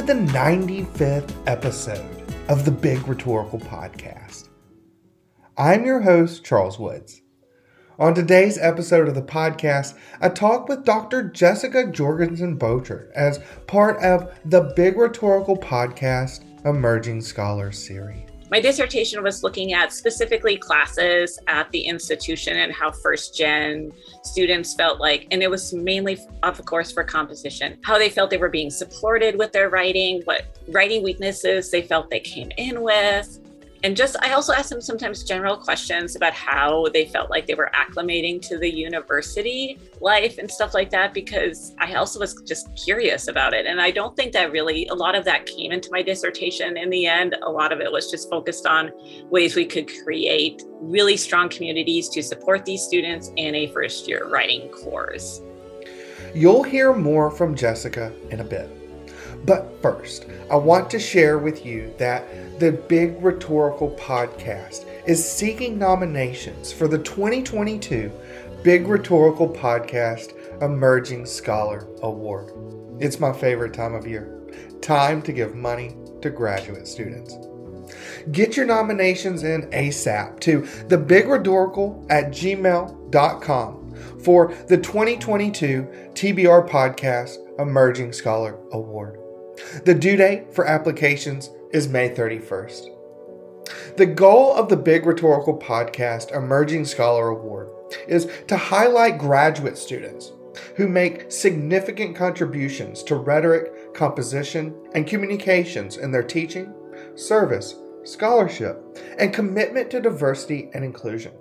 to the 95th episode of the Big Rhetorical Podcast. I'm your host, Charles Woods. On today's episode of the podcast, I talk with Dr. Jessica Jorgensen Borchert as part of the Big Rhetorical Podcast Emerging Scholars series. My dissertation was looking at specifically classes at the institution and how first gen students felt like, and it was mainly, of course, for composition, how they felt they were being supported with their writing, what writing weaknesses they felt they came in with, and just i also asked them sometimes general questions about how they felt like they were acclimating to the university life and stuff like that because i also was just curious about it. And i don't think that really a lot of that came into my dissertation in the end. A lot of it was just focused on ways we could create really strong communities to support these students in a first year writing course. You'll hear more from jessica in a bit but first, I want to share with you that the Big Rhetorical Podcast is seeking nominations for the 2022 Big Rhetorical Podcast Emerging Scholar Award. It's my favorite time of year. Time to give money to graduate students. Get your nominations in ASAP to the Big Rhetorical at gmail.com for the 2022 TBR Podcast Emerging Scholar Award. The due date for applications is May 31st. The goal of the Big Rhetorical Podcast Emerging Scholar Award is to highlight graduate students who make significant contributions to rhetoric, composition, and communications in their teaching, service, scholarship, and commitment to diversity and inclusion.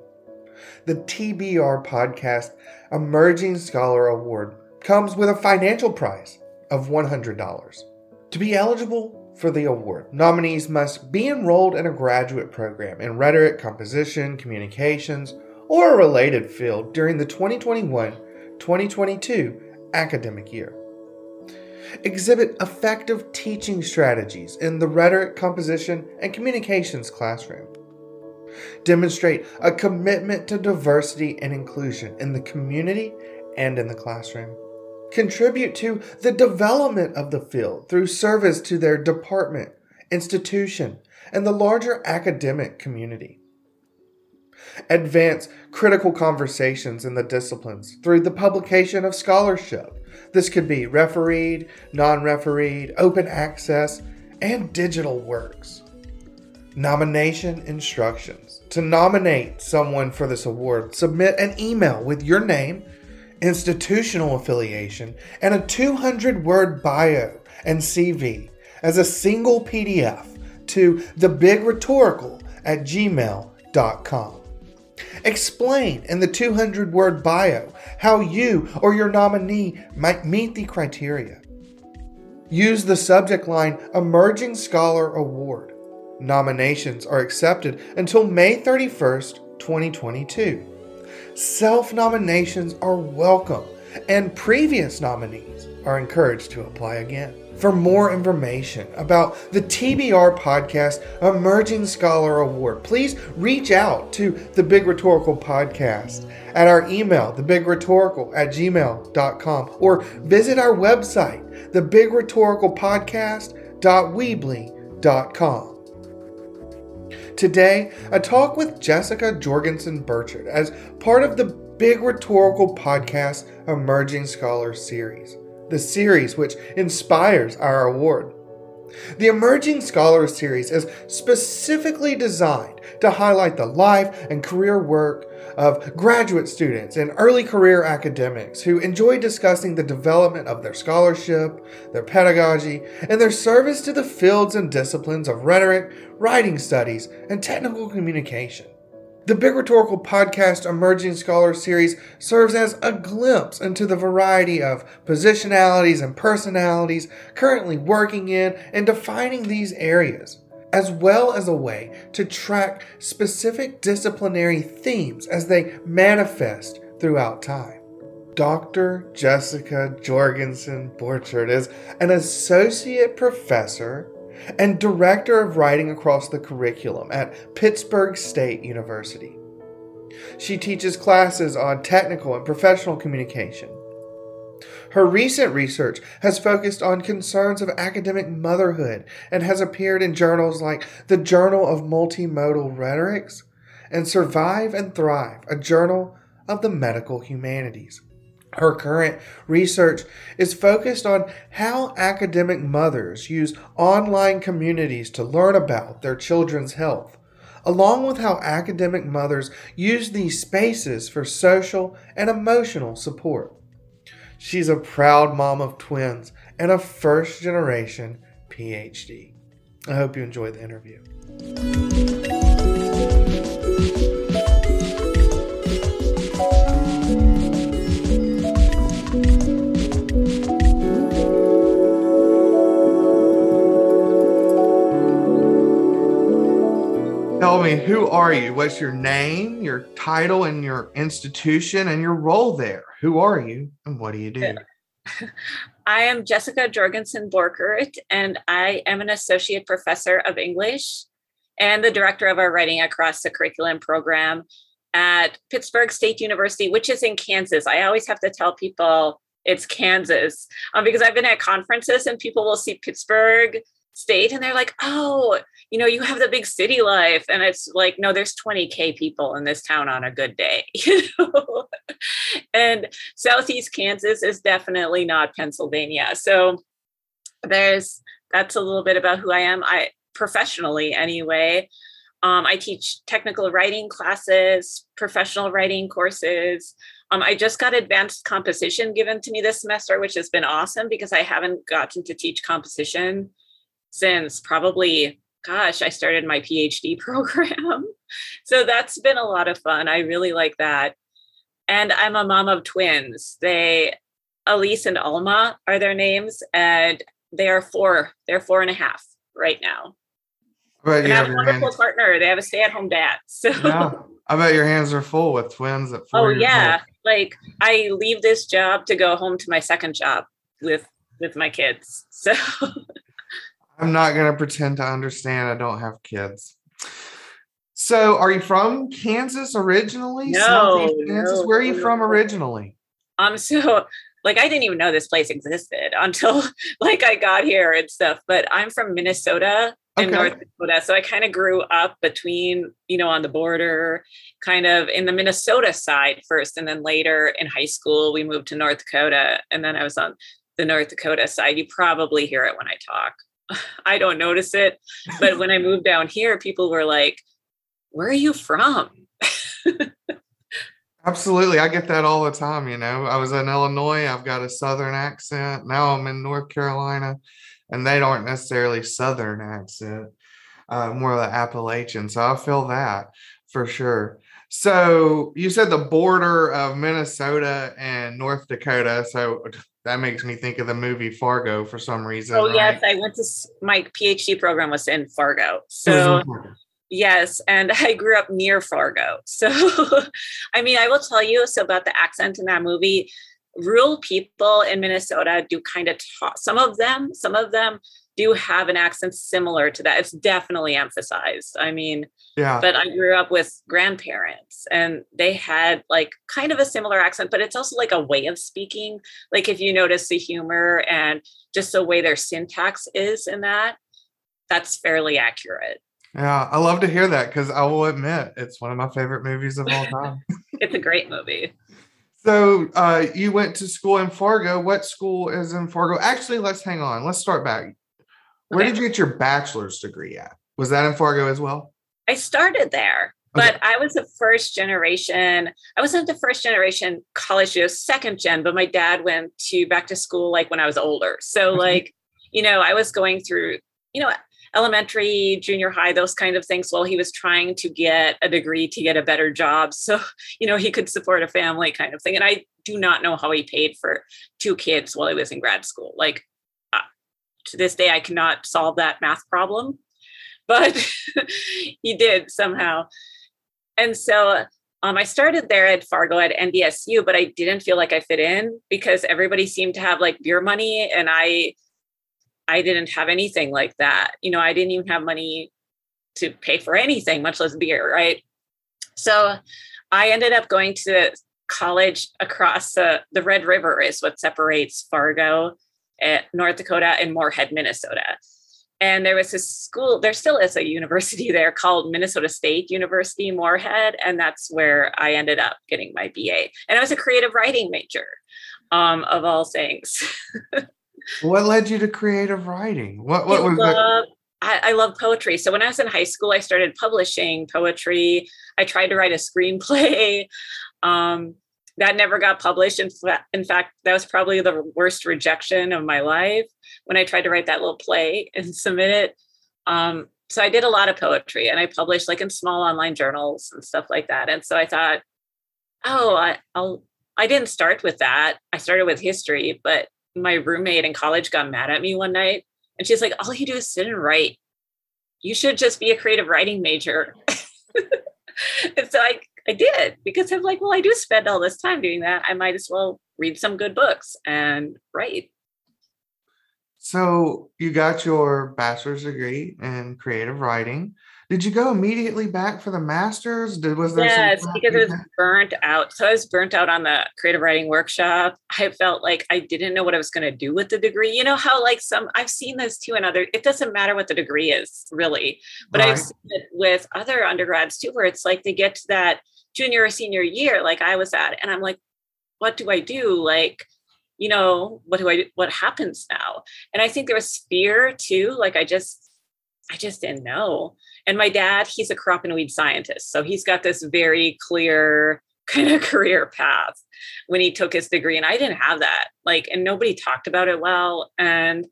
The TBR Podcast Emerging Scholar Award comes with a financial prize of $100. To be eligible for the award, nominees must be enrolled in a graduate program in rhetoric, composition, communications, or a related field during the 2021 2022 academic year. Exhibit effective teaching strategies in the rhetoric, composition, and communications classroom. Demonstrate a commitment to diversity and inclusion in the community and in the classroom contribute to the development of the field through service to their department, institution, and the larger academic community. Advance critical conversations in the disciplines through the publication of scholarship. This could be refereed, non refereed, open access, and digital works. Nomination instructions. To nominate someone for this award, submit an email with your name institutional affiliation, and a 200 word bio and CV as a single PDF to the big rhetorical at gmail.com. Explain in the 200 word bio how you or your nominee might meet the criteria. Use the subject line Emerging Scholar Award. Nominations are accepted until May 31st, 2022. Self nominations are welcome, and previous nominees are encouraged to apply again. For more information about the TBR Podcast Emerging Scholar Award, please reach out to the Big Rhetorical Podcast at our email, thebigrhetorical at gmail.com, or visit our website, thebigRhetoricalPodcast.weebly.com. Today, a talk with Jessica Jorgensen Borchert as part of the Big Rhetorical Podcast Emerging Scholars series, the series which inspires our award. The Emerging Scholars series is specifically designed to highlight the life and career work of graduate students and early career academics who enjoy discussing the development of their scholarship, their pedagogy, and their service to the fields and disciplines of rhetoric, writing studies, and technical communication. The Big Rhetorical Podcast Emerging Scholar Series serves as a glimpse into the variety of positionalities and personalities currently working in and defining these areas, as well as a way to track specific disciplinary themes as they manifest throughout time. Dr. Jessica Jorgensen Borchert is an associate professor and Director of Writing across the curriculum at Pittsburg State University. She teaches classes on technical and professional communication. Her recent research has focused on concerns of academic motherhood and has appeared in journals like the Journal of Multimodal Rhetorics and Survive and Thrive, a journal of the medical humanities. Her current research is focused on how academic mothers use online communities to learn about their children's health, along with how academic mothers use these spaces for social and emotional support. She's a proud mom of twins and a first generation PhD. I hope you enjoy the interview. Me, who are you? What's your name, your title, and your institution, and your role there? Who are you, and what do you do? I am Jessica Jorgensen Borchert, and I am an associate professor of English and the director of our Writing Across the Curriculum program at Pittsburg State University, which is in Kansas. I always have to tell people it's Kansas um, because I've been at conferences and people will see Pittsburg State and they're like, oh, you know, you have the big city life. And it's like, no, there's 20K people in this town on a good day. You know? and Southeast Kansas is definitely not Pennsylvania. So there's that's a little bit about who I am. I professionally anyway. Um, I teach technical writing classes, professional writing courses. Um, I just got advanced composition given to me this semester, which has been awesome because I haven't gotten to teach composition since probably gosh, I started my PhD program. so that's been a lot of fun. I really like that. And I'm a mom of twins. They, Elise and Alma are their names, and they are four. They're four and a half right now. But I have a wonderful hands. partner. They have a stay-at-home dad. So yeah. I bet your hands are full with twins at four. Oh yeah. Old. Like I leave this job to go home to my second job with with my kids. So I'm not going to pretend to understand. I don't have kids. So, are you from Kansas originally? No, Kansas. No, Where are you from originally? Um, so like I didn't even know this place existed until like I got here and stuff. But I'm from Minnesota in okay. North Dakota, so I kind of grew up between, you know, on the border, kind of in the Minnesota side first, and then later in high school we moved to North Dakota, and then I was on the North Dakota side. You probably hear it when I talk. I don't notice it. But when I moved down here, people were like, Where are you from? Absolutely. I get that all the time. You know, I was in Illinois, I've got a Southern accent. Now I'm in North Carolina, and they don't necessarily Southern accent, uh, more of the Appalachian. So I feel that for sure. So you said the border of Minnesota and North Dakota. So that makes me think of the movie Fargo for some reason. Oh right? yes, I went to my PhD program was in Fargo. So yes, and I grew up near Fargo. So I mean, I will tell you so about the accent in that movie. Rural people in Minnesota do kind of talk. Some of them, some of them do have an accent similar to that. It's definitely emphasized. I mean, yeah. But I grew up with grandparents and they had like kind of a similar accent, but it's also like a way of speaking. Like if you notice the humor and just the way their syntax is in that, that's fairly accurate. Yeah, I love to hear that because I will admit it's one of my favorite movies of all time. it's a great movie. So uh, you went to school in Fargo. What school is in Fargo? Actually, let's hang on. Let's start back. Where okay. did you get your bachelor's degree at? Was that in Fargo as well? I started there, but okay. I was the first generation. I wasn't the first generation college, you know, second gen, but my dad went to back to school like when I was older. So, mm-hmm. like, you know, I was going through, you know, elementary, junior high, those kind of things while he was trying to get a degree to get a better job. So, you know, he could support a family kind of thing. And I do not know how he paid for two kids while he was in grad school. Like, to this day, I cannot solve that math problem, but he did somehow. And so um, I started there at Fargo at NDSU, but I didn't feel like I fit in because everybody seemed to have like beer money, and I, I didn't have anything like that. You know, I didn't even have money to pay for anything, much less beer, right? So I ended up going to college across the, the Red River is what separates Fargo, eh, North Dakota, and Moorhead, Minnesota. And there was this school, there still is a university there called Minnesota State University Moorhead. And that's where I ended up getting my BA. And I was a creative writing major, um, of all things. what led you to creative writing? What, what was that? I, I love poetry. So when I was in high school, I started publishing poetry. I tried to write a screenplay. Um, that never got published. In, in fact, that was probably the worst rejection of my life when I tried to write that little play and submit it. Um, so I did a lot of poetry and I published like in small online journals and stuff like that. And so I thought, oh, I, I'll, I didn't start with that. I started with history, but my roommate in college got mad at me one night and she's like, all you do is sit and write. You should just be a creative writing major. and so I I did because I'm like, well, I do spend all this time doing that. I might as well read some good books and write. So you got your bachelor's degree in creative writing. Did you go immediately back for the master's? Did was there? Yes, because it was burnt out. So I was burnt out on the creative writing workshop. I felt like I didn't know what I was going to do with the degree. You know how like some I've seen this too in other. It doesn't matter what the degree is really, but right. I've seen it with other undergrads too, where it's like they get to that junior or senior year, like I was at, and I'm like, what do I do? Like, you know, what do I? What happens now? And I think there was fear too. Like I just, I just didn't know and my dad, he's a crop and weed scientist. So he's got this very clear kind of career path when he took his degree. And I didn't have that. Like, and nobody talked about it well. And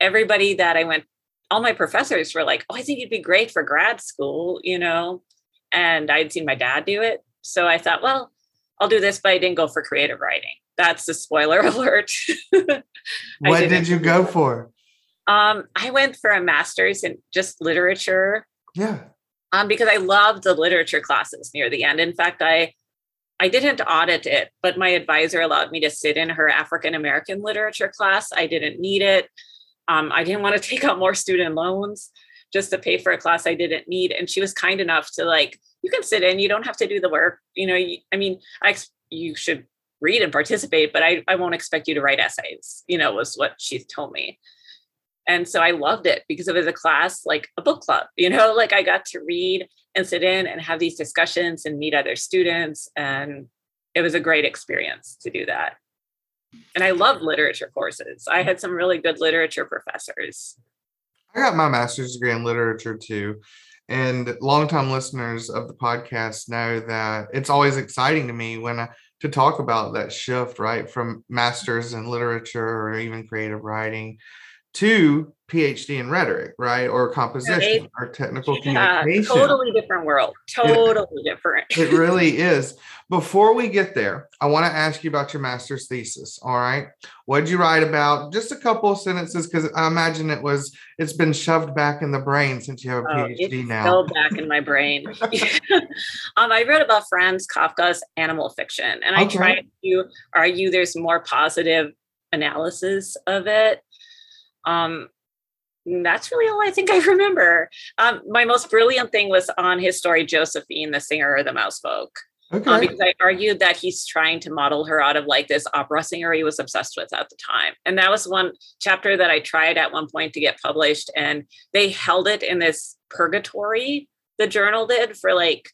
everybody that I went, all my professors were like, oh, I think you'd be great for grad school, you know? And I'd seen my dad do it. So I thought, well, I'll do this, but I didn't go for creative writing. That's the spoiler alert. what did you go for? Um, I went for a master's in just literature. Yeah. Um, because I loved the literature classes near the end. In fact, I I didn't audit it, but my advisor allowed me to sit in her African American literature class. I didn't need it. Um, I didn't want to take out more student loans just to pay for a class I didn't need. And she was kind enough to like, you can sit in, you don't have to do the work. You know, you, I mean, I you should read and participate, but I, I won't expect you to write essays, you know, was what she told me and so i loved it because it was a class like a book club you know like i got to read and sit in and have these discussions and meet other students and it was a great experience to do that. And i love literature courses. I had some really good literature professors. I got my master's degree in literature too. And longtime listeners of the podcast know that it's always exciting to me when I, to talk about that shift right from masters in literature or even creative writing to PhD in rhetoric, right? Or composition or technical yeah, communication. Totally different world. Totally it, different. it really is. Before we get there, I want to ask you about your master's thesis. All right. What did you write about? Just a couple of sentences, because I imagine it was it's been shoved back in the brain since you have a oh, PhD it's now. Still back in my brain. um, I wrote about Franz Kafka's animal fiction, and I okay. tried to argue there's more positive analysis of it um, that's really all I think I remember. Um, my most brilliant thing was on his story, Josephine, the singer of the mouse folk. Um, okay. Um, because I argued that he's trying to model her out of like this opera singer he was obsessed with at the time. And that was one chapter that I tried at one point to get published. And they held it in this purgatory, the journal did for like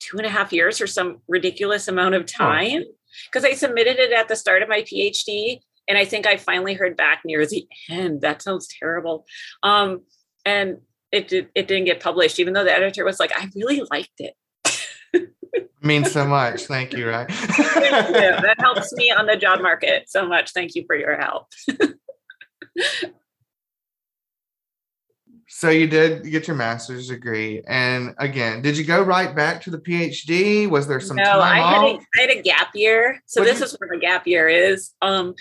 two and a half years or some ridiculous amount of time. Because oh. I submitted it at the start of my PhD and I think I finally heard back near the end. That sounds terrible. Um, and it did, it didn't get published, even though the editor was like, I really liked it. means so much. Thank you, right? That helps me on the job market so much. Thank you for your help. so you did get your master's degree, and again, did you go right back to the PhD? Was there some no, time I off? Had a, I had a gap year. So what this you- is where the gap year is. Um,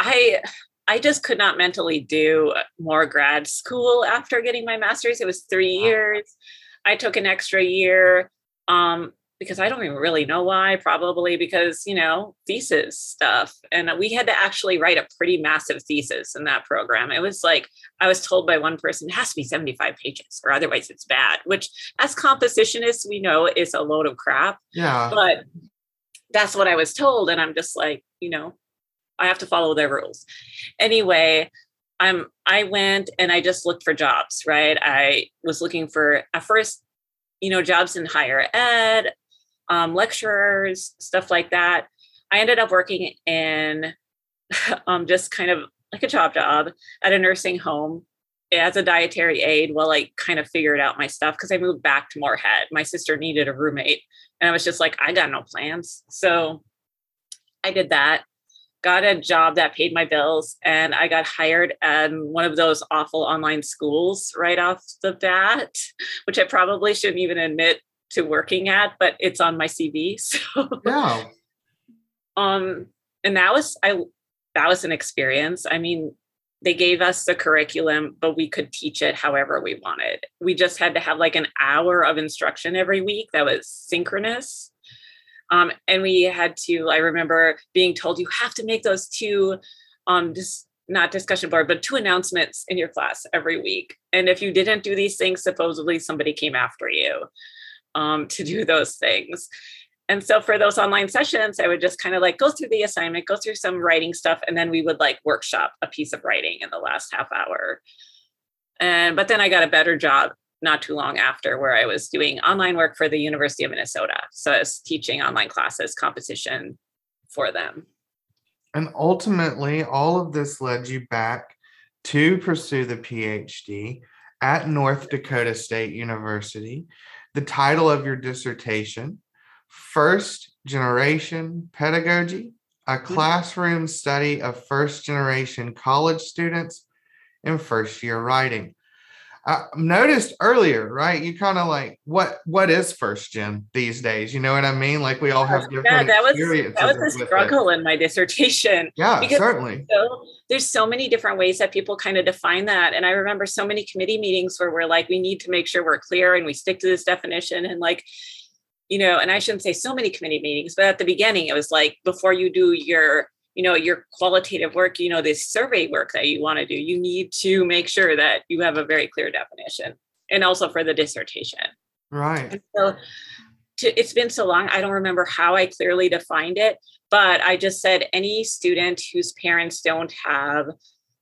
I I just could not mentally do more grad school after getting my master's. It was three years. I took an extra year um, because I don't even really know why. Probably because you know thesis stuff, and we had to actually write a pretty massive thesis in that program. It was like I was told by one person it has to be seventy five pages, or otherwise it's bad. Which, as compositionists, we know is a load of crap. Yeah. But that's what I was told. And I'm just like, you know, I have to follow their rules. Anyway, I'm I went and I just looked for jobs, right? I was looking for at first, you know, jobs in higher ed, um, lecturers, stuff like that. I ended up working in um, just kind of like a job job at a nursing home as a dietary aide while I kind of figured out my stuff because I moved back to Moorhead. My sister needed a roommate. And I was just like, I got no plans. So I did that, got a job that paid my bills, and I got hired at one of those awful online schools right off the bat, which I probably shouldn't even admit to working at, but it's on my CV. So yeah. Um, and that was I that was an experience. I mean, they gave us the curriculum, but we could teach it however we wanted. We just had to have like an hour of instruction every week that was synchronous. Um, and we had to, I remember being told you have to make those two, um, just not discussion board, but two announcements in your class every week. And if you didn't do these things, supposedly somebody came after you um, to do those things and so for those online sessions i would just kind of like go through the assignment go through some writing stuff and then we would like workshop a piece of writing in the last half hour and but then i got a better job not too long after where i was doing online work for the university of minnesota so i was teaching online classes competition for them and ultimately all of this led you back to pursue the phd at north dakota state university the title of your dissertation first generation pedagogy, a mm-hmm. classroom study of first generation college students in first year writing. I noticed earlier, right? You kind of like what what is first gen these days? You know what I mean? Like we all have different yeah, that was that was a struggle in my dissertation. Yeah, certainly. So, there's so many different ways that people kind of define that, and I remember so many committee meetings where we're like, we need to make sure we're clear and we stick to this definition, and like you know, and I shouldn't say so many committee meetings, but at the beginning, it was like before you do your, you know, your qualitative work, you know, this survey work that you want to do, you need to make sure that you have a very clear definition and also for the dissertation. Right. And so to, it's been so long, I don't remember how I clearly defined it, but I just said any student whose parents don't have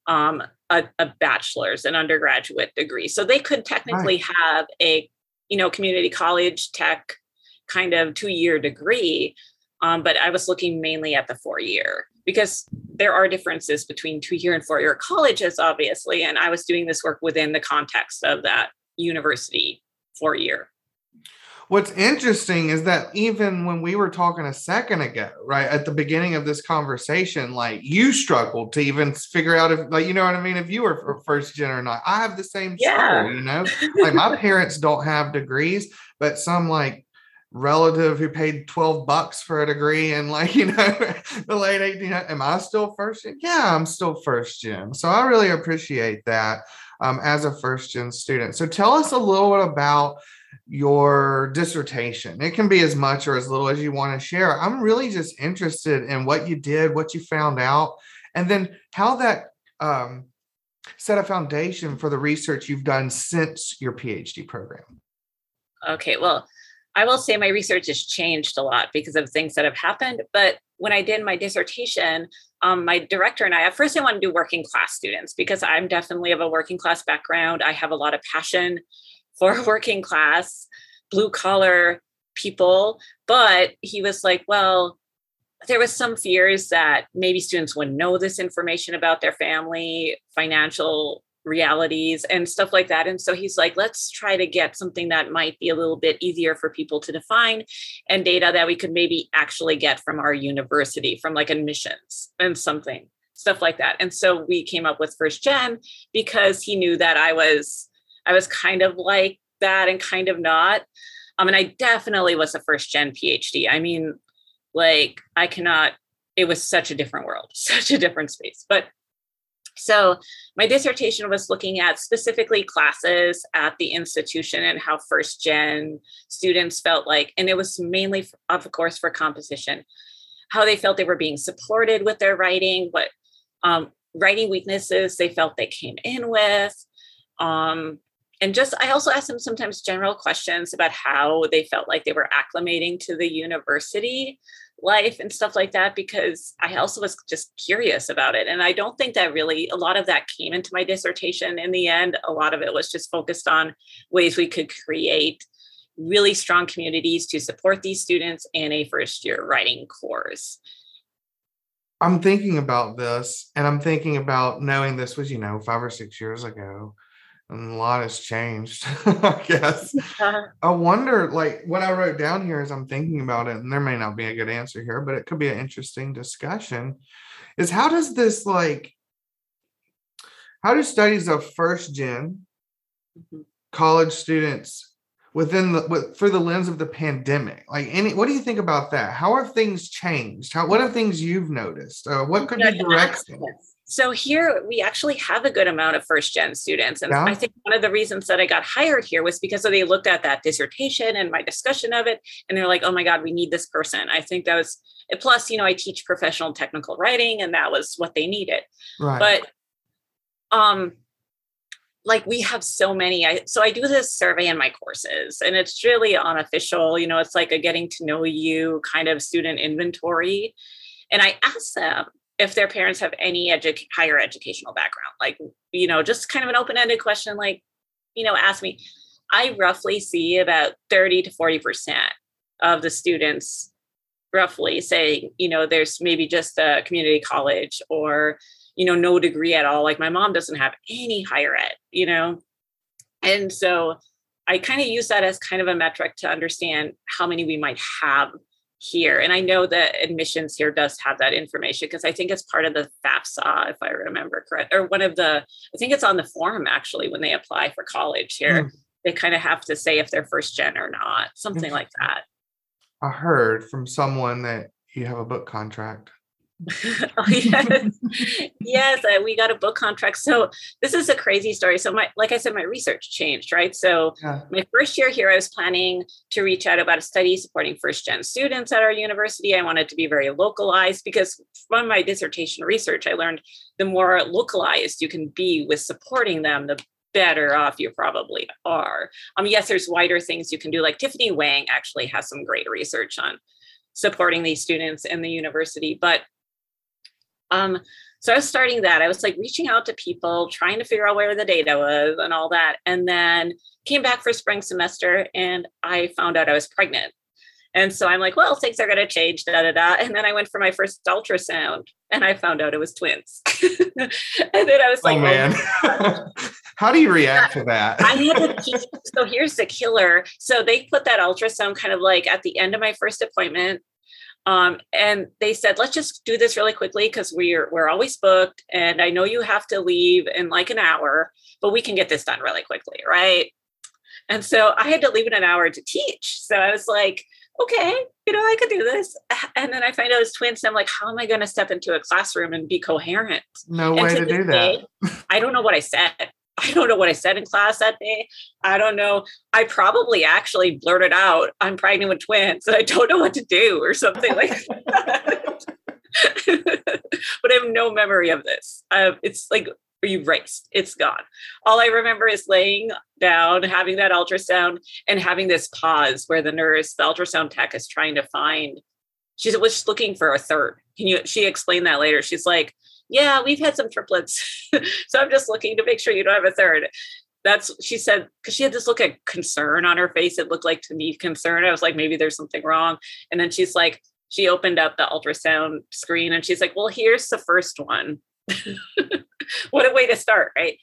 um, a, a bachelor's, an undergraduate degree. So they could technically right. have a, you know, community college tech kind of two year degree. Um, but I was looking mainly at the four year because there are differences between two year and four year colleges, obviously. And I was doing this work within the context of that university four year. What's interesting is that even when we were talking a second ago, right at the beginning of this conversation, like you struggled to even figure out if, like, you know what I mean, if you were first gen or not. I have the same yeah. struggle, you know, like my parents don't have degrees, but some like relative who paid 12 bucks for a degree and like you know the late 18 am i still first gen? Yeah i'm still first gen. So i really appreciate that um, as a first gen student. So tell us a little bit about your dissertation. It can be as much or as little as you want to share. I'm really just interested in what you did what you found out and then how that um, set a foundation for the research you've done since your phd program. Okay well I will say my research has changed a lot because of things that have happened. But when I did my dissertation, um, my director and I, at first I wanted to do working class students because I'm definitely of a working class background. I have a lot of passion for working class, blue collar people. But he was like, well, there was some fears that maybe students wouldn't know this information about their family, financial realities and stuff like that. And so he's like, let's try to get something that might be a little bit easier for people to define and data that we could maybe actually get from our university, from like admissions and something, stuff like that. And so we came up with first gen because he knew that I was, I was kind of like that and kind of not. Um, and I definitely was a first gen PhD. I mean, like I cannot, it was such a different world, such a different space. But so, my dissertation was looking at specifically classes at the institution and how first gen students felt like, and it was mainly, of course, for composition, how they felt they were being supported with their writing, what um, writing weaknesses they felt they came in with, um, and just I also asked them sometimes general questions about how they felt like they were acclimating to the university life and stuff like that because I also was just curious about it. And I don't think that really a lot of that came into my dissertation in the end. A lot of it was just focused on ways we could create really strong communities to support these students in a first year writing course. I'm thinking about this and I'm thinking about knowing this was, you know, five or six years ago and a lot has changed, I guess. Uh-huh. I wonder, like, what I wrote down here as I'm thinking about it, and there may not be a good answer here, but it could be an interesting discussion. Is how does this, like, how do studies of first general mm-hmm. college students within the with, through the lens of the pandemic like any what do you think about that how have things changed how what are things you've noticed uh, what could be directed so here we actually have a good amount of first gen students. And yeah. I think one of the reasons that I got hired here was because they looked at that dissertation and my discussion of it. And they're like, oh my God, we need this person. I think that was plus, you know, I teach professional technical writing and that was what they needed. Right. But um like we have so many I so I do this survey in my courses and it's really unofficial, you know, it's like a getting to know you kind of student inventory. And I ask them if their parents have any edu- higher educational background like you know just kind of an open-ended question like you know ask me. I roughly see about 30 to 40 percent of the students roughly saying you know there's maybe just a community college or you know no degree at all. Like my mom doesn't have any higher ed you know? And so i kind of use that as kind of a metric to understand how many we might have here. And I know that admissions here does have that information because I think it's part of the FAFSA, if I remember correct, or one of the, I think it's on the form actually when they apply for college here. Mm. They kind of have to say if they're first gen or not, something like that. I heard from someone that you have a book contract. oh, yes, yes, uh, we got a book contract. So this is a crazy story. So my, like I said, my research changed, right? So yeah. my first year here, I was planning to reach out about a study supporting first gen students at our university. I wanted to be very localized because from my dissertation research, I learned the more localized you can be with supporting them, the better off you probably are. Um, yes, there's wider things you can do. Like Tiffany Wang actually has some great research on supporting these students in the university, but um, so I was starting that. I was like reaching out to people, trying to figure out where the data was and all that. And then came back for spring semester and I found out I was pregnant. And so I'm like, well, things are going to change, da da da. And then I went for my first ultrasound and I found out it was twins. and then I was oh, like, oh, man. Oh How do you react to that? I had to keep, so here's the killer. So they put that ultrasound kind of like at the end of my first appointment. Um, and they said, let's just do this really quickly because we're we're always booked, and I know you have to leave in like an hour, but we can get this done really quickly, right? And so I had to leave in an hour to teach. So I was like, okay, you know, I could do this. And then I find out it's twins. And I'm like, how am I going to step into a classroom and be coherent? No and way to, to do that. I don't know what I said. I don't know what I said in class that day. I don't know. I probably actually blurted out, I'm pregnant with twins and I don't know what to do or something like that. but I have no memory of this. Uh, it's like erased. It's gone. All I remember is laying down, having that ultrasound, and having this pause where the nurse, the ultrasound tech, is trying to find. She was looking for a third. Can you? She explained that later. She's like, yeah, we've had some triplets. so I'm just looking to make sure you don't have a third. That's she said because she had this look of concern on her face. It looked like to me concern. I was like, maybe there's something wrong. And then she's like, she opened up the ultrasound screen and she's like, well, here's the first one. what a way to start, right?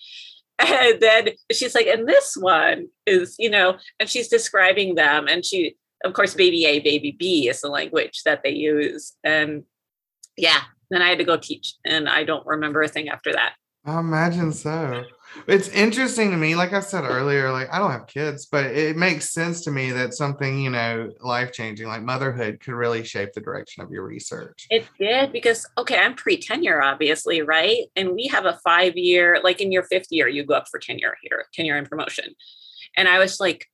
And then she's like, and this one is, you know, and she's describing them. And she, of course, baby A, baby B is the language that they use. And yeah, then I had to go teach, and I don't remember a thing after that. I imagine so. It's interesting to me, like I said earlier, like I don't have kids, but it makes sense to me that something, you know, life changing like motherhood could really shape the direction of your research. It did because, okay, I'm pre tenure, obviously, right? And we have a five year, like in your fifth year, you go up for tenure here, tenure and promotion. And I was like,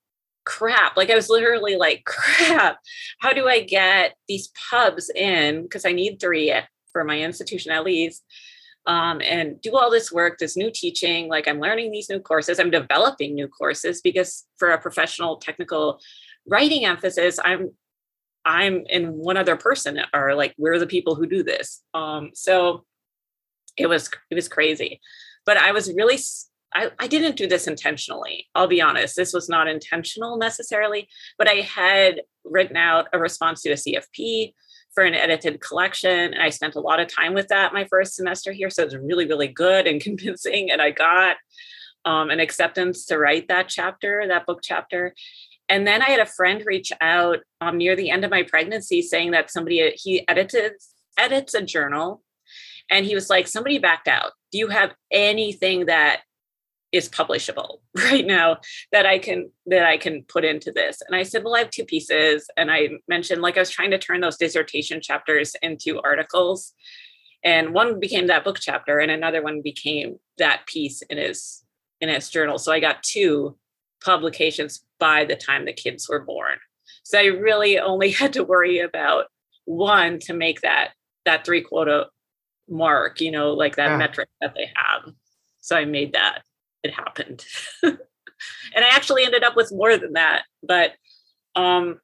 crap. Like I was literally like, crap, how do I get these pubs in? Because I need three for my institution at least um, and do all this work, this new teaching. Like I'm learning these new courses, I'm developing new courses because for a professional technical writing emphasis, I'm I'm in one other person are like we're the people who do this. Um, so it was it was crazy, but I was really I, I didn't do this intentionally. I'll be honest. This was not intentional necessarily, but I had written out a response to a CFP for an edited collection. And I spent a lot of time with that my first semester here. So it's really, really good and convincing. And I got um, an acceptance to write that chapter, that book chapter. And then I had a friend reach out um, near the end of my pregnancy saying that somebody, he edited, edits a journal. And he was like, somebody backed out. Do you have anything that is publishable right now that I can that I can put into this. And I said, well, I have two pieces. And I mentioned like I was trying to turn those dissertation chapters into articles. And one became that book chapter, and another one became that piece in his in his journal. So I got two publications by the time the kids were born. So I really only had to worry about one to make that that three quota mark, you know, like that yeah. metric that they have. So I made that it happened. and I actually ended up with more than that. But um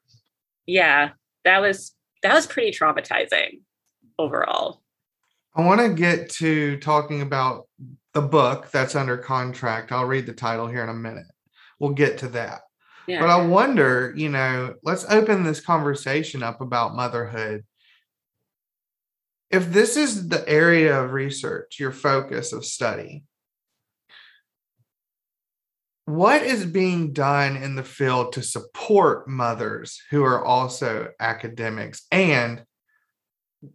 yeah, that was that was pretty traumatizing overall. I want to get to talking about the book that's under contract. I'll read the title here in a minute. We'll get to that. Yeah. But I wonder, you know, let's open this conversation up about motherhood. If this is the area of research, your focus of study, what is being done in the field to support mothers who are also academics? And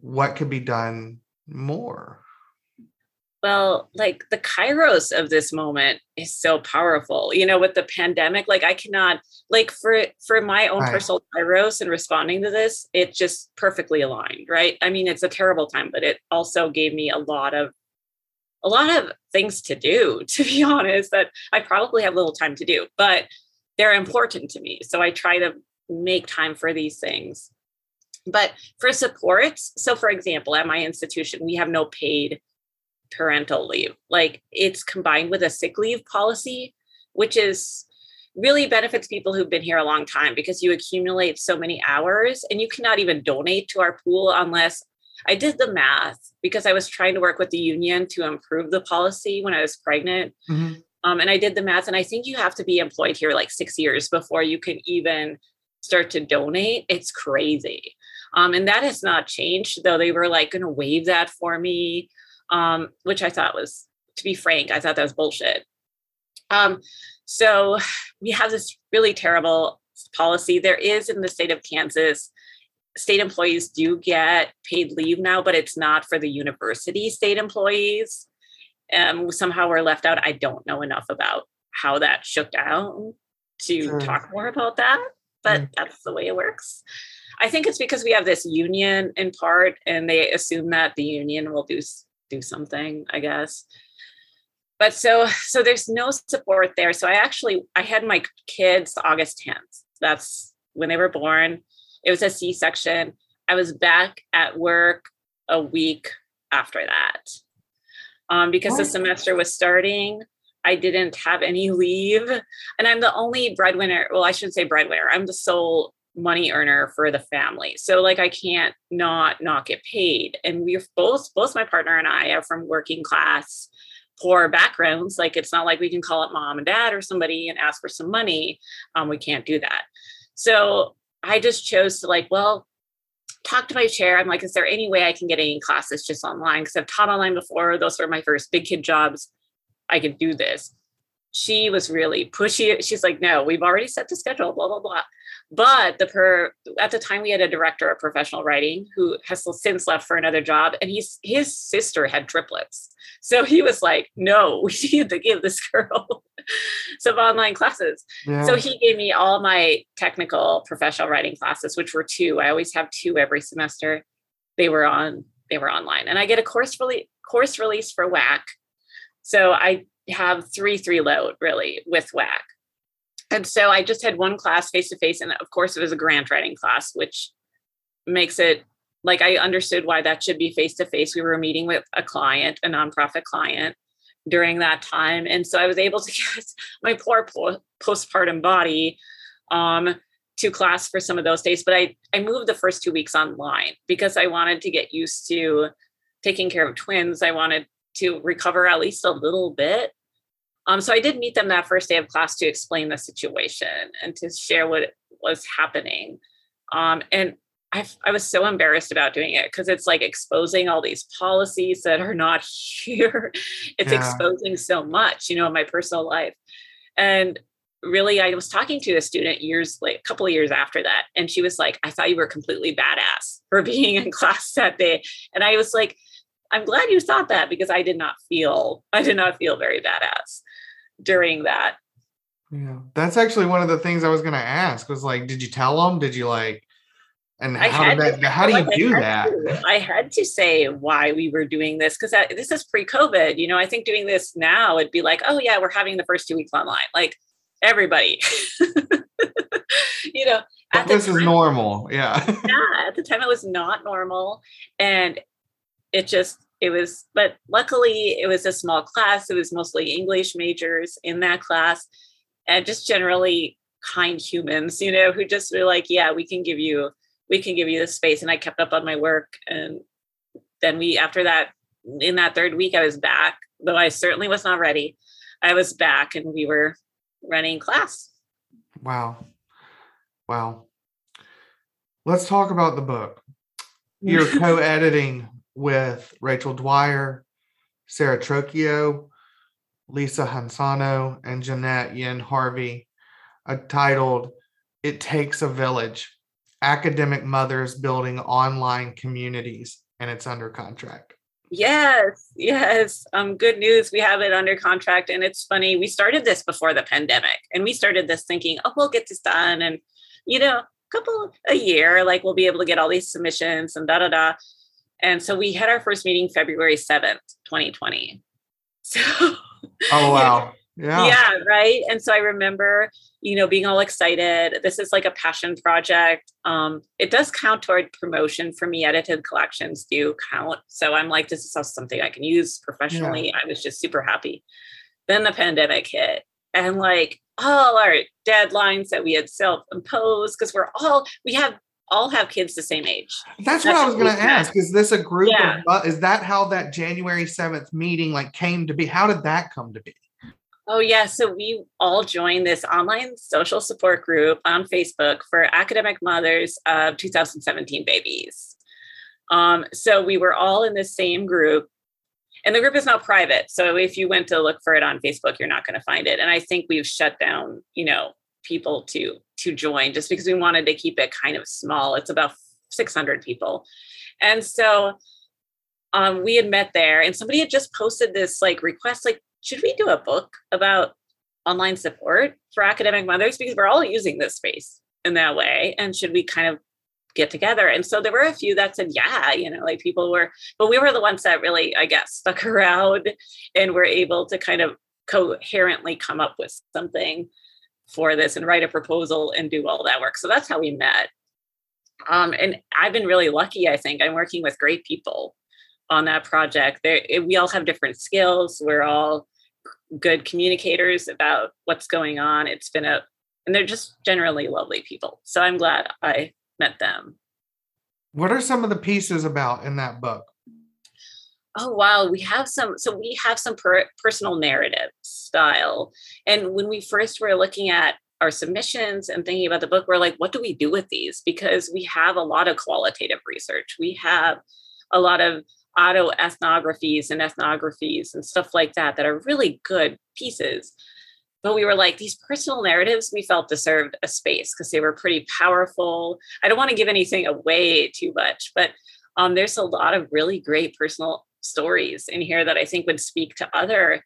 what could be done more? Well like the kairos of this moment is so powerful. You know with the pandemic like i cannot like for for my own right. personal kairos and responding to this it just perfectly aligned right? I mean it's a terrible time but it also gave me a lot of a lot of things to do, to be honest, that I probably have little time to do, but they're important to me. So I try to make time for these things. But for supports, so for example, at my institution, we have no paid parental leave. Like it's combined with a sick leave policy, which is really benefits people who've been here a long time because you accumulate so many hours and you cannot even donate to our pool unless I did the math because I was trying to work with the union to improve the policy when I was pregnant. Mm-hmm. Um, and I did the math, and I think you have to be employed here like six years before you can even start to donate. It's crazy. Um, and that has not changed, though they were like going to waive that for me, um, which I thought was, to be frank, I thought that was bullshit. Um, so we have this really terrible policy. There is in the state of Kansas state employees do get paid leave now, but it's not for the university state employees. Um, somehow we're left out. I don't know enough about how that shook down to sure. talk more about that, but mm. that's the way it works. I think it's because we have this union in part, and they assume that the union will do do something. I guess. But so so there's no support there. So I actually I had my kids August 10th. That's when they were born it was a C section. I was back at work a week after that um, because what? the semester was starting. I didn't have any leave, and I'm the only breadwinner. Well, I shouldn't say breadwinner. I'm the sole money earner for the family, so like I can't not not get paid. And we're both both my partner and I are from working class poor backgrounds. Like it's not like we can call up mom and dad or somebody and ask for some money. Um, we can't do that. So I just chose to like, well, talk to my chair. I'm like, is there any way I can get any classes just online? Because I've taught online before. Those were my first big kid jobs. I could do this. She was really pushy. She's like, no, we've already set the schedule, blah, blah, blah. But the per at the time we had a director of professional writing who has since left for another job, and he's his sister had triplets. So he was like, "No, we need to give this girl some online classes." Yeah. So he gave me all my technical professional writing classes, which were two. I always have two every semester. They were on they were online, and I get a course release course release for WAC. So I have three three load really with WAC and so I just had one class face to face, and of course it was a grant writing class, which makes it like I understood why that should be face to face. We were meeting with a client, a nonprofit client during that time. And so I was able to get my poor postpartum body um, to class for some of those days. But I, I moved the first two weeks online because I wanted to get used to taking care of twins. I wanted to recover at least a little bit. Um, so I did meet them that first day of class to explain the situation and to share what was happening. Um, and I, I was so embarrassed about doing it because it's like exposing all these policies that are not here. It's yeah. exposing so much, you know, in my personal life. And really, I was talking to a student years, like a couple of years after that, and she was like, I thought you were completely badass for being in class that day. And I was like, I'm glad you thought that because I did not feel, I did not feel very badass during that. Yeah. That's actually one of the things I was going to ask was like, did you tell them? Did you like, and I how that, to, how do you do that? To, I had to say why we were doing this because this is pre-COVID. You know, I think doing this now it'd be like, oh yeah, we're having the first two weeks online. Like everybody, you know, this time, is normal. Yeah. yeah. At the time, it was not normal, and it just it was. But luckily, it was a small class. It was mostly English majors in that class, and just generally kind humans, you know, who just were like, yeah, we can give you we can give you the space. And i kept up on my work. And then we after that in that third week i was back though i certainly was not ready. I was back and we were running class. Wow. Wow. Let's talk about the book. You're co-editing with rachel dwyer sarah trocchio lisa hanasono and jeanette yin harvey uh, titled it takes a village academic mothers building online communities and it's under contract. Yes yes um good news we have it under contract and it's funny we started this before the pandemic and we started this thinking oh we'll get this done and you know a couple a year like we'll be able to get all these submissions and da da da. And so we had our first meeting february 7th 2020 so oh wow yeah. Yeah. Right. And so I remember, you know, being all excited. This is like a passion project. Um, it does count toward promotion for me. Edited collections do count. So I'm like, this is something I can use professionally. Yeah. I was just super happy. Then the pandemic hit and like all our deadlines that we had self-imposed because we're all we have all have kids the same age. That's, That's what I was going to ask. Is this a group yeah. of, is that how that January 7th meeting like came to be? How did that come to be? Oh, yeah. So we all joined this online social support group on Facebook for academic mothers of 2017 babies. Um, so we were all in the same group. And the group is now private. So if you went to look for it on Facebook, you're not going to find it. And I think we've shut down, you know, people to to join just because we wanted to keep it kind of small. It's about 600 people. And so um, we had met there and somebody had just posted this like request like should we do a book about online support for academic mothers? Because we're all using this space in that way. And should we kind of get together? And so there were a few that said, yeah, you know, like people were, but we were the ones that really, I guess, stuck around and were able to kind of coherently come up with something for this and write a proposal and do all that work. So that's how we met. Um, and I've been really lucky, I think. I'm working with great people on that project. There, we all have different skills. We're all good communicators about what's going on. It's been a, and they're just generally lovely people. So I'm glad I met them. What are some of the pieces about in that book? Oh wow, we have some. So we have some per, personal narrative style, and when we first were looking at our submissions and thinking about the book, we're like, what do we do with these? Because we have a lot of qualitative research. We have a lot of autoethnographies and ethnographies and stuff like that that are really good pieces. But we were like, these personal narratives we felt deserved a space because they were pretty powerful. I don't want to give anything away too much, but um, there's a lot of really great personal stories in here that I think would speak to other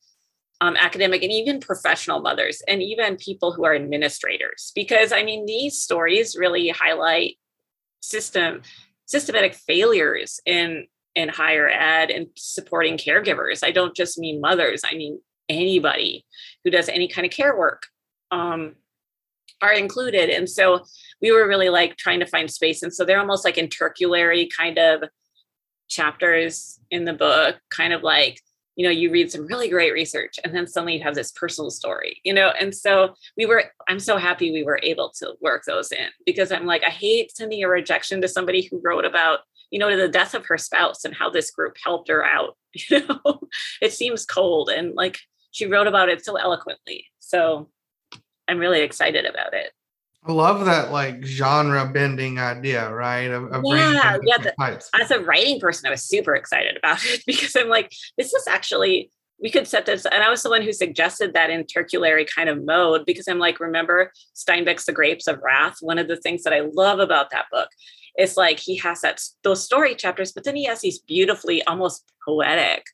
um, academic and even professional mothers and even people who are administrators. Because I mean, these stories really highlight system systematic failures in in higher ed and supporting caregivers. I don't just mean mothers, I mean anybody who does any kind of care work. Um, are included. And so we were really like trying to find space. And so they're almost like intercalary kind of chapters in the book, kind of like, you know, you read some really great research and then suddenly you have this personal story, you know? And so we were, I'm so happy we were able to work those in because I'm like, I hate sending a rejection to somebody who wrote about, you know, to the death of her spouse and how this group helped her out. You know, it seems cold and like she wrote about it so eloquently. So I'm really excited about it. I love that like genre bending idea, right? Of, of yeah, yeah. The, as a writing person, I was super excited about it because I'm like, this is actually we could set this. And I was the one who suggested that intercalary kind of mode because I'm like, remember Steinbeck's The Grapes of Wrath? One of the things that I love about that book is like he has that those story chapters, but then he has these beautifully almost poetic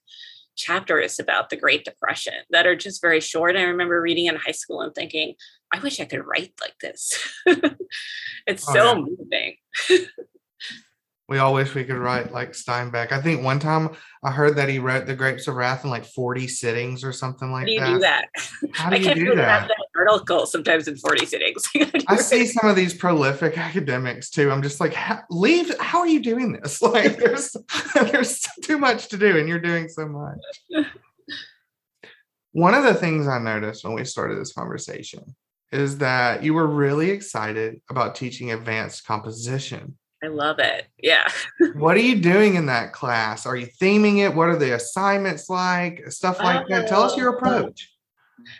chapters about the Great Depression that are just very short. I remember reading in high school and thinking, I wish I could write like this. it's oh, so yeah. moving. we all wish we could write like Steinbeck. I think one time I heard that he wrote The Grapes of Wrath in like 40 sittings or something like that. How do you that. do that? How do I you do that? that article sometimes in 40 sittings. I see some of these prolific academics too. I'm just like, leave. How are you doing this? Like, there's there's too much to do, and you're doing so much. One of the things I noticed when we started this conversation is that you were really excited about teaching advanced composition. I love it. Yeah. what are you doing in that class? Are you theming it? What are the assignments like? Stuff like that. Tell us your oh. approach.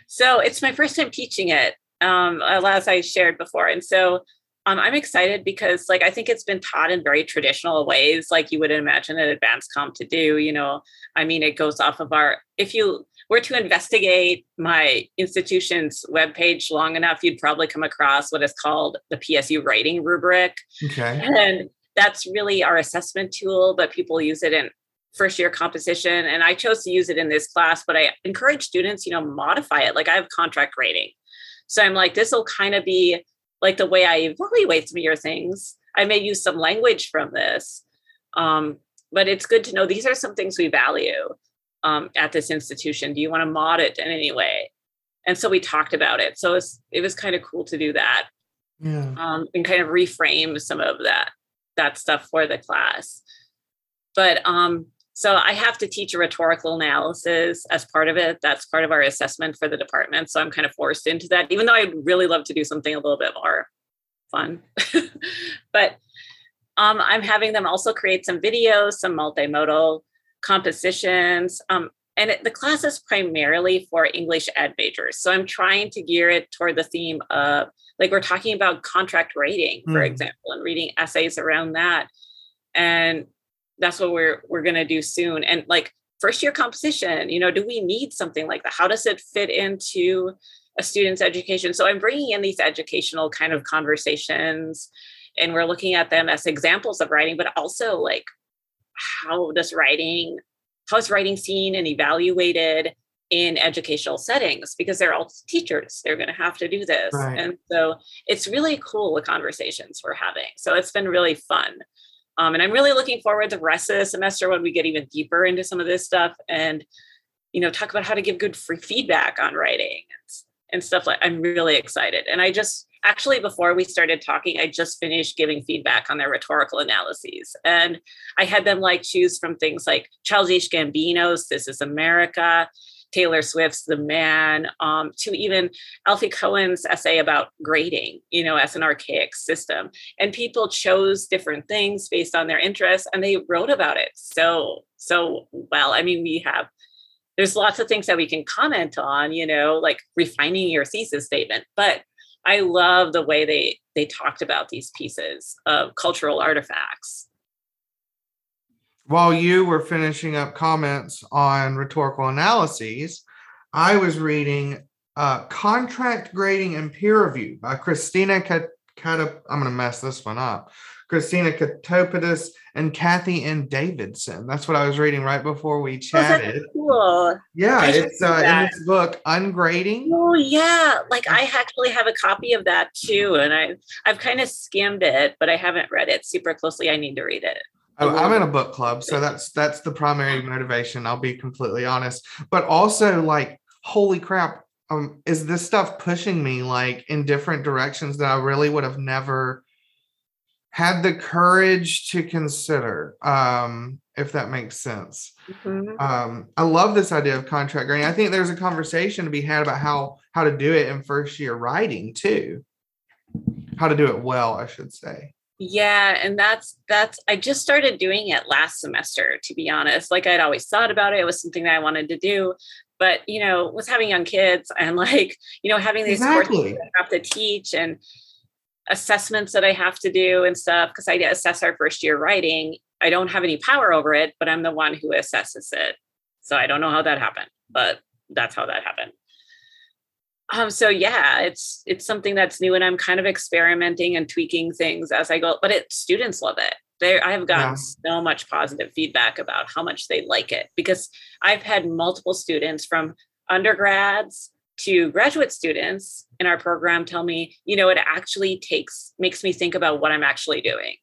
So it's my first time teaching it, um, as I shared before. And so um, I'm excited because, like, I think it's been taught in very traditional ways, like you would imagine an advanced comp to do. You know, I mean, it goes off of our, if you were to investigate my institution's webpage long enough, you'd probably come across what is called the PSU writing rubric. Okay. And that's really our assessment tool, but people use it in first year composition. And I chose to use it in this class, but I encourage students, you know, modify it. Like I have contract grading. So I'm like, this will kind of be like the way I evaluate some of your things. I may use some language from this. Um, but it's good to know these are some things we value um, at this institution? Do you want to mod it in any way? And so we talked about it. So it was, it was kind of cool to do that. Yeah. Um, and kind of reframe some of that that stuff for the class. But um, so I have to teach a rhetorical analysis as part of it. That's part of our assessment for the department. So I'm kind of forced into that, even though I'd really love to do something a little bit more fun. but um, I'm having them also create some videos, some multimodal compositions. Um, and it, the class is primarily for English ed majors. So I'm trying to gear it toward the theme of, like, we're talking about contract grading, for mm. example, and reading essays around that. And that's what we're we're going to do soon. And like first year composition, you know, do we need something like that? How does it fit into a student's education? So I'm bringing in these educational kind of conversations, and we're looking at them as examples of writing, but also like how does writing how is writing seen and evaluated in educational settings? Because they're all teachers they're going to have to do this. Right. and so it's really cool the conversations we're having. So it's been really fun. Um, and i'm really looking forward to the rest of the semester when we get even deeper into some of this stuff and you know talk about how to give good free feedback on writing and, and stuff like i'm really excited. And i just actually before we started talking i just finished giving feedback on their rhetorical analyses and i had them like choose from things like childish gambino's this is america taylor swift's the man um, to even alfie kohn's essay about grading you know as an archaic system. And people chose different things based on their interests and they wrote about it so so well. I mean we have there's lots of things that we can comment on you know like refining your thesis statement but I love the way they they talked about these pieces of cultural artifacts. While you were finishing up comments on rhetorical analyses, I was reading uh, Contract Grading and Peer Review by Christina Kat- Kat- I'm going to mess this one up. Christina Katopodis and Cathy N. Davidson. That's what I was reading right before we oh, chatted. Oh, cool. Yeah, it's uh, in this book, Ungrading. Oh yeah, like I actually have a copy of that too, and I I've kind of skimmed it, but I haven't read it super closely. I need to read it. Oh, I'm in a book club, so that's that's the primary motivation. I'll be completely honest, but also like, holy crap! um, is this stuff pushing me like in different directions that I really would have never had the courage to consider um, if that makes sense. Mm-hmm. um, i love this idea of contract grading i think there's a conversation to be had about how how to do it in first year writing too. How to do it well i should say. Yeah and that's that's i just started doing it last semester to be honest. Like i'd always thought about it it was something that i wanted to do but you know was having young kids and like you know having these exactly. courses I have to teach and assessments that I have to do and stuff because I assess our first year writing. I don't have any power over it, but I'm the one who assesses it. So I don't know how that happened, but that's how that happened. Um, so yeah, it's it's something that's new and I'm kind of experimenting and tweaking things as I go, but it students love it. They I have gotten yeah. so much positive feedback about how much they like it because I've had multiple students from undergrads to graduate students in our program tell me, you know, it actually takes makes me think about what I'm actually doing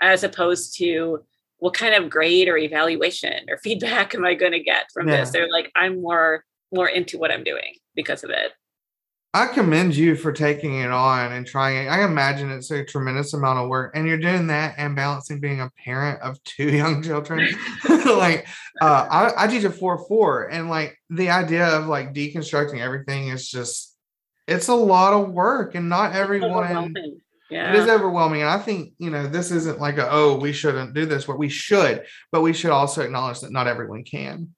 as opposed to what kind of grade or evaluation or feedback am I going to get from yeah. this? They're like, I'm more more into what I'm doing because of it. I commend you for taking it on and trying it. I imagine it's a tremendous amount of work, and you're doing that and balancing being a parent of two young children. like, uh, I, I teach a four four, and like the idea of like deconstructing everything is just it's a lot of work, and not everyone. Yeah. It is overwhelming, and I think you know this isn't like a oh we shouldn't do this. What we should, but we should also acknowledge that not everyone can.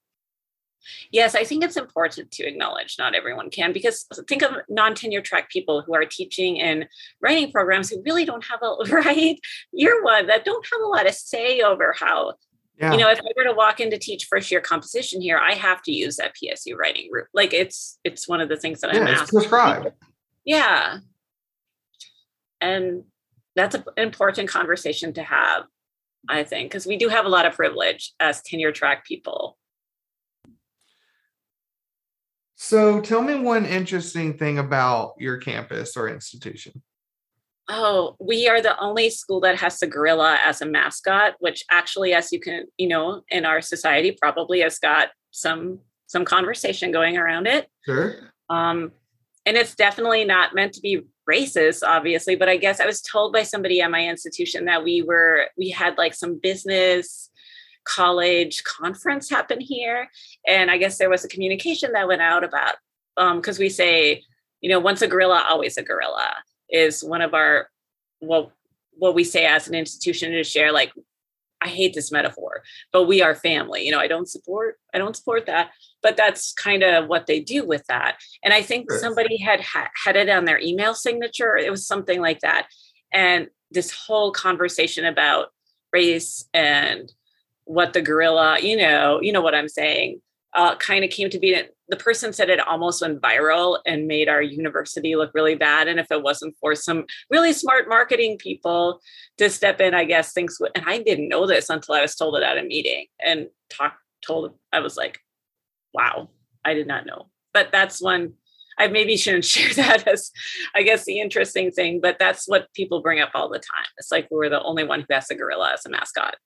Yes, I think it's important to acknowledge not everyone can because think of non-tenure track people who are teaching in writing programs who really don't have a right year one that don't have a lot of say over how yeah. you know if I were to walk in to teach first year composition here, I have to use that PSU writing route. Like it's it's one of the things that yeah, I'm asked. prescribed. Yeah. And that's an important conversation to have, I think, because we do have a lot of privilege as tenure track people so tell me one interesting thing about your campus or institution. Oh, we are the only school that has the gorilla as a mascot, which actually, as you can, you know, in our society probably has got some some conversation going around it. Sure. Um, and it's definitely not meant to be racist, obviously, but I guess I was told by somebody at my institution that we were we had like some business college conference happen here. And I guess there was a communication that went out about because um, we say, you know, once a gorilla, always a gorilla is one of our what what we say as an institution to share like I hate this metaphor, but we are family. You know, I don't support I don't support that, but that's kind of what they do with that. And I think somebody had had it on their email signature. It was something like that, and this whole conversation about race and what the gorilla, you know, you know what I'm saying, uh, kind of came to be. The person said it almost went viral and made our university look really bad. And if it wasn't for some really smart marketing people to step in, I guess things would. And I didn't know this until I was told it at a meeting and talked. Told I was like, wow, I did not know. But that's one I maybe shouldn't share that as, I guess, the interesting thing, but that's what people bring up all the time. It's like we're the only one who has a gorilla as a mascot.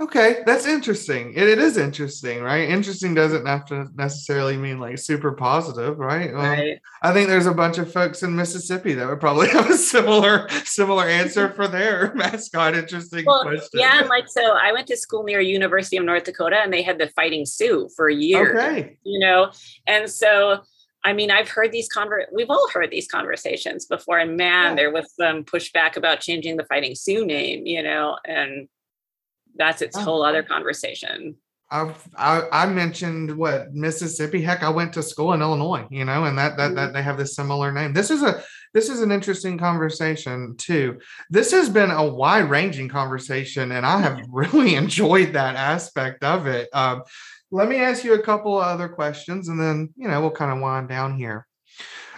Okay, that's interesting. It, it is interesting, right? Interesting doesn't have to necessarily mean like super positive, right? Well, right. I think there's a bunch of folks in Mississippi that would probably have a similar similar answer for their mascot. Interesting well, question. Yeah, and like so, I went to school near University of North Dakota, and they had the Fighting Sioux for a year. Okay, you know, and so I mean, I've heard these conver we've all heard these conversations before, and man, yeah. there was some pushback about changing the Fighting Sioux name, you know, and that's its oh. whole other conversation. I've, I, I mentioned what Mississippi. Heck, I went to school in Illinois, you know, and that that that they have this similar name. This is a this is an interesting conversation too. This has been a wide ranging conversation, and I have really enjoyed that aspect of it. Um, let me ask you a couple of other questions, and then you know we'll kind of wind down here.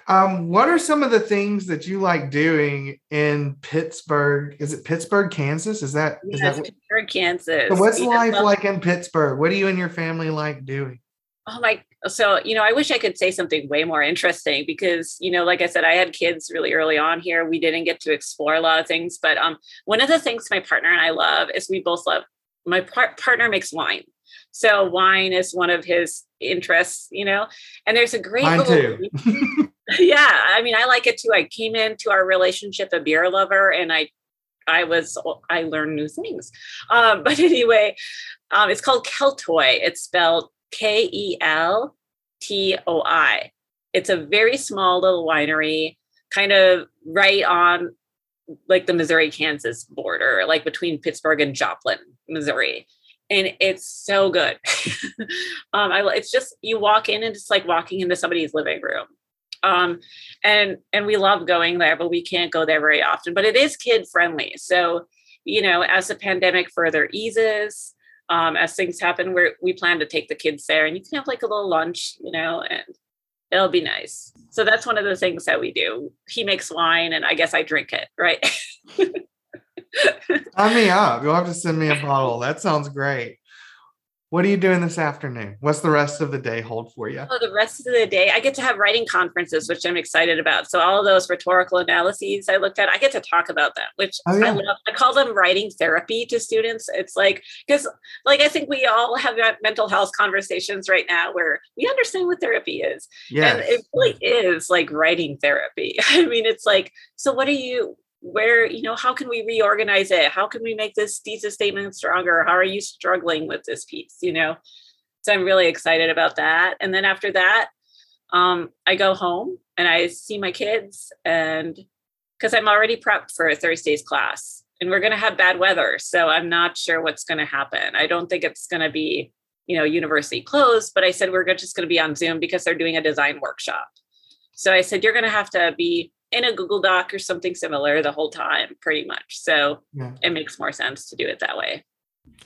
Um, what are some of the things that you like doing in Pittsburg? Is it Pittsburg, Kansas? Is that is that Pittsburg, Kansas? So what's life like in Pittsburg? What do you and your family like doing? Oh my so you know i wish i could say something way more interesting because you know like i said i had kids really early on here we didn't get to explore a lot of things but um one of the things my partner and i love is we both love my par- partner makes wine So wine is one of his interests, you know. And there's a great Mine little, too. yeah, I mean, I like it too. I came into our relationship a beer lover, and I, I was, I learned new things. Um, but anyway, um, it's called Keltoi. It's spelled K E L T O I. It's a very small little winery, kind of right on like the Missouri Kansas border, like between Pittsburg and Joplin, Missouri. And it's so good. um, I, it's just you walk in and it's like walking into somebody's living room. Um, and and we love going there, but we can't go there very often. But it is kid friendly. So, you know, as the pandemic further eases, um, as things happen, we we plan to take the kids there, and you can have like a little lunch, you know, and it'll be nice. So that's one of the things that we do. He makes wine, and I guess I drink it, right? Sign me up. You'll have to send me a bottle. That sounds great. What are you doing this afternoon? What's the rest of the day hold for you? Oh, the rest of the day, I get to have writing conferences, which I'm excited about. So all of those rhetorical analyses I looked at, I get to talk about them, which oh, yeah. I love. I call them writing therapy to students. It's like because, like, I think we all have mental health conversations right now where we understand what therapy is, yes. and it really is like writing therapy. I mean, it's like, so what are you? Where you know how can we reorganize it? How can we make this thesis statement stronger? How are you struggling with this piece you know? So i'm really excited about that. And then after that um, i go home and i see my kids and because i'm already prepped for a thursday's class and we're going to have bad weather so i'm not sure what's going to happen. I don't think it's going to be you know university closed but i said we're just going to be on zoom because they're doing a design workshop. So i said you're going to have to be in a Google Doc or something similar the whole time, pretty much. So yeah. it makes more sense to do it that way.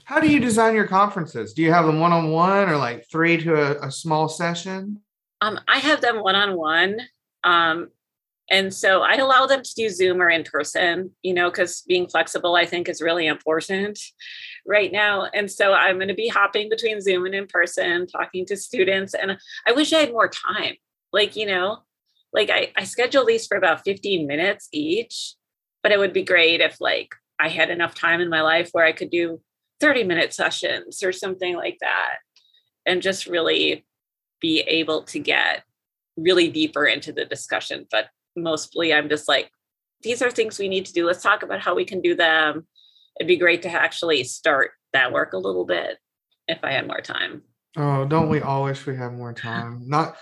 How do you design your conferences? Do you have them one on one or like three to a, a small session? Um, I have them one on one. And so I allow them to do Zoom or in person, you know, because being flexible, I think, is really important right now. And so I'm going to be hopping between Zoom and in person, talking to students. And I wish I had more time. Like, you know, like I, I schedule these for about 15 minutes each, but it would be great if like I had enough time in my life where I could do 30 minute sessions or something like that and just really be able to get really deeper into the discussion. But mostly I'm just like, these are things we need to do. Let's talk about how we can do them. It'd be great to actually start that work a little bit if I had more time. Oh, don't we all wish we had more time? Not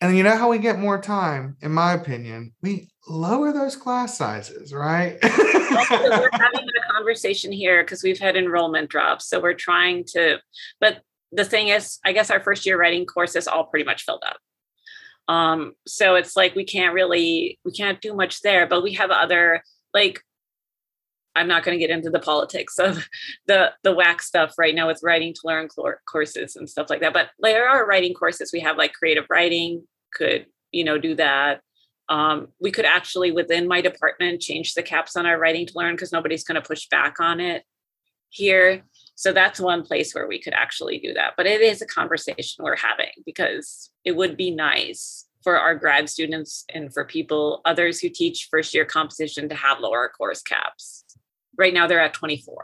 and you know how we get more time, in my opinion? We lower those class sizes, right? we're having a conversation here because we've had enrollment drops. So we're trying to, but the thing is, I guess our first year writing course is all pretty much filled up. Um, so it's like we can't really, we can't do much there, but we have other like I'm not going to get into the politics of the the WAC stuff right now with writing to learn courses and stuff like that. But there are writing courses. We have like creative writing, could you know do that. Um, we could actually within my department change the caps on our writing to learn because nobody's going to push back on it here. So that's one place where we could actually do that but it is a conversation we're having because it would be nice for our grad students and for people others who teach first year composition to have lower course caps right now they're at 24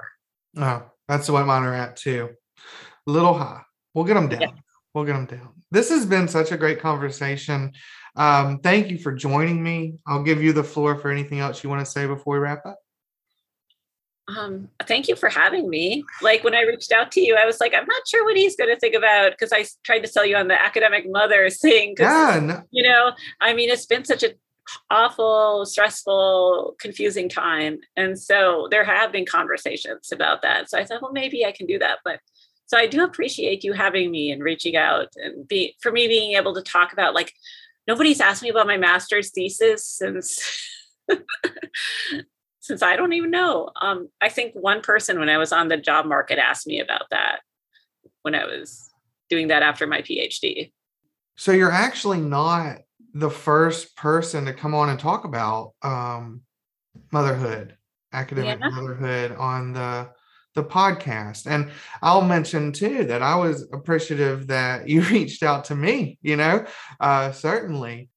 oh that's what mine are at too a little high we'll get them down yeah. we'll get them down this has been such a great conversation. Um, thank you for joining me. I'll give you the floor for anything else you want to say before we wrap up. Um, thank you for having me. Like when I reached out to you, I was like, I'm not sure what he's going to think about because I tried to sell you on the academic mother thing. Yeah, no. you know, I mean, it's been such an awful, stressful, confusing time, and so there have been conversations about that. So I thought, well, maybe I can do that, but so I do appreciate you having me and reaching out and be for me being able to talk about like nobody's asked me about my master's thesis since since I don't even know. Um, I think one person when I was on the job market asked me about that when I was doing that after my PhD. So you're actually not the first person to come on and talk about um, motherhood, academic yeah. motherhood on the the podcast. And I'll mention too that I was appreciative that you reached out to me, you know, uh, certainly.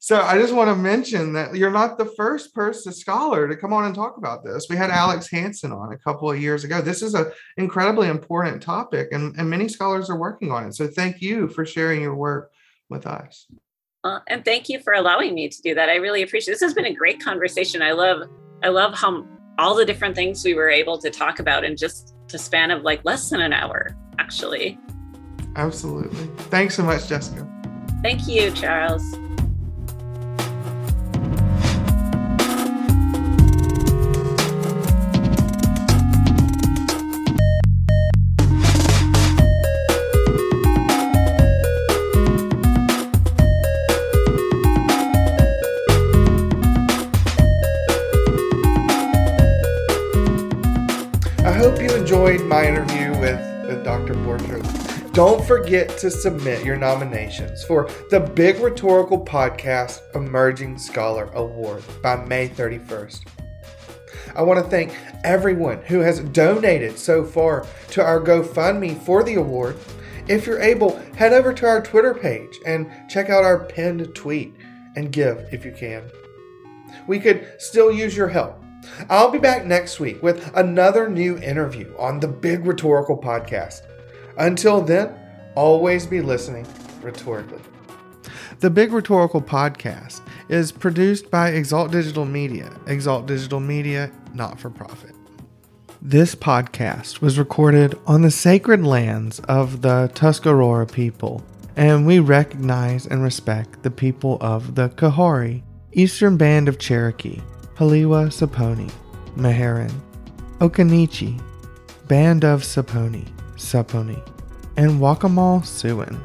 So I just want to mention that you're not the first person scholar to come on and talk about this. We had Alex Hansen on a couple of years ago. This is an incredibly important topic, and, and many scholars are working on it. So thank you for sharing your work with us. Uh, and thank you for allowing me to do that. I really appreciate. This has been a great conversation. I love, I love how all the different things we were able to talk about in just a span of like less than an hour, actually. Absolutely. Thanks so much, Jessica. Thank you, Charles. My interview with, with Dr. Borchert. Don't forget to submit your nominations for the Big Rhetorical Podcast Emerging Scholar Award by May 31st. I want to thank everyone who has donated so far to our GoFundMe for the award. If you're able, head over to our Twitter page and check out our pinned tweet and give if you can. We could still use your help. I'll be back next week with another new interview on the Big Rhetorical Podcast. Until then, always be listening rhetorically. The Big Rhetorical Podcast is produced by Exalt Digital Media, Exalt Digital Media, not for profit. This podcast was recorded on the sacred lands of the Tuscarora people, and we recognize and respect the people of the Coharie, Eastern Band of Cherokee, Haliwa Saponi, Meherrin, Occaneechi, Band of Saponi, Saponi, and Waccamaw Siouan.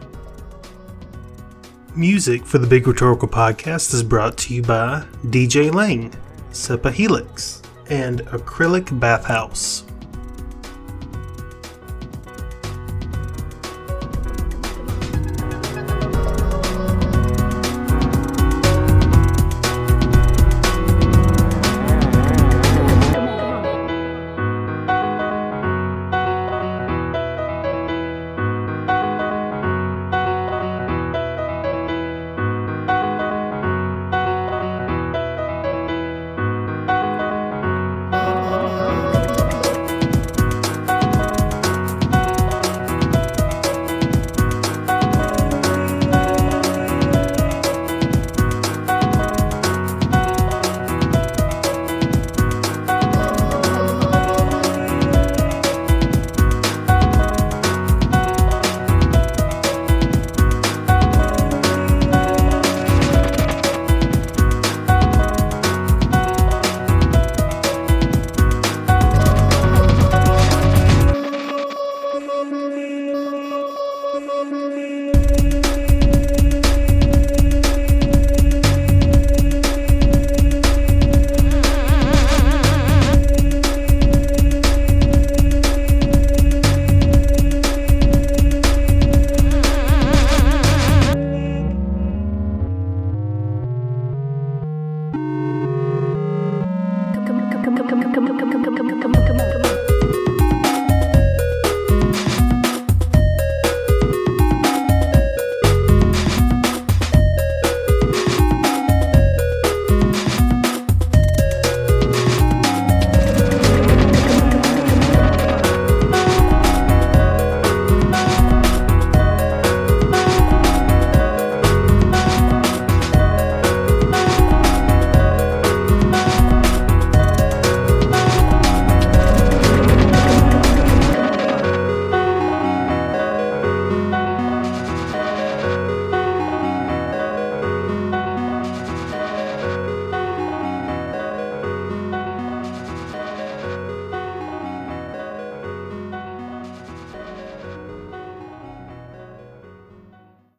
Music for the Big Rhetorical Podcast is brought to you by DJ Lang, Sepa Helix, and Acrylic Bathhouse.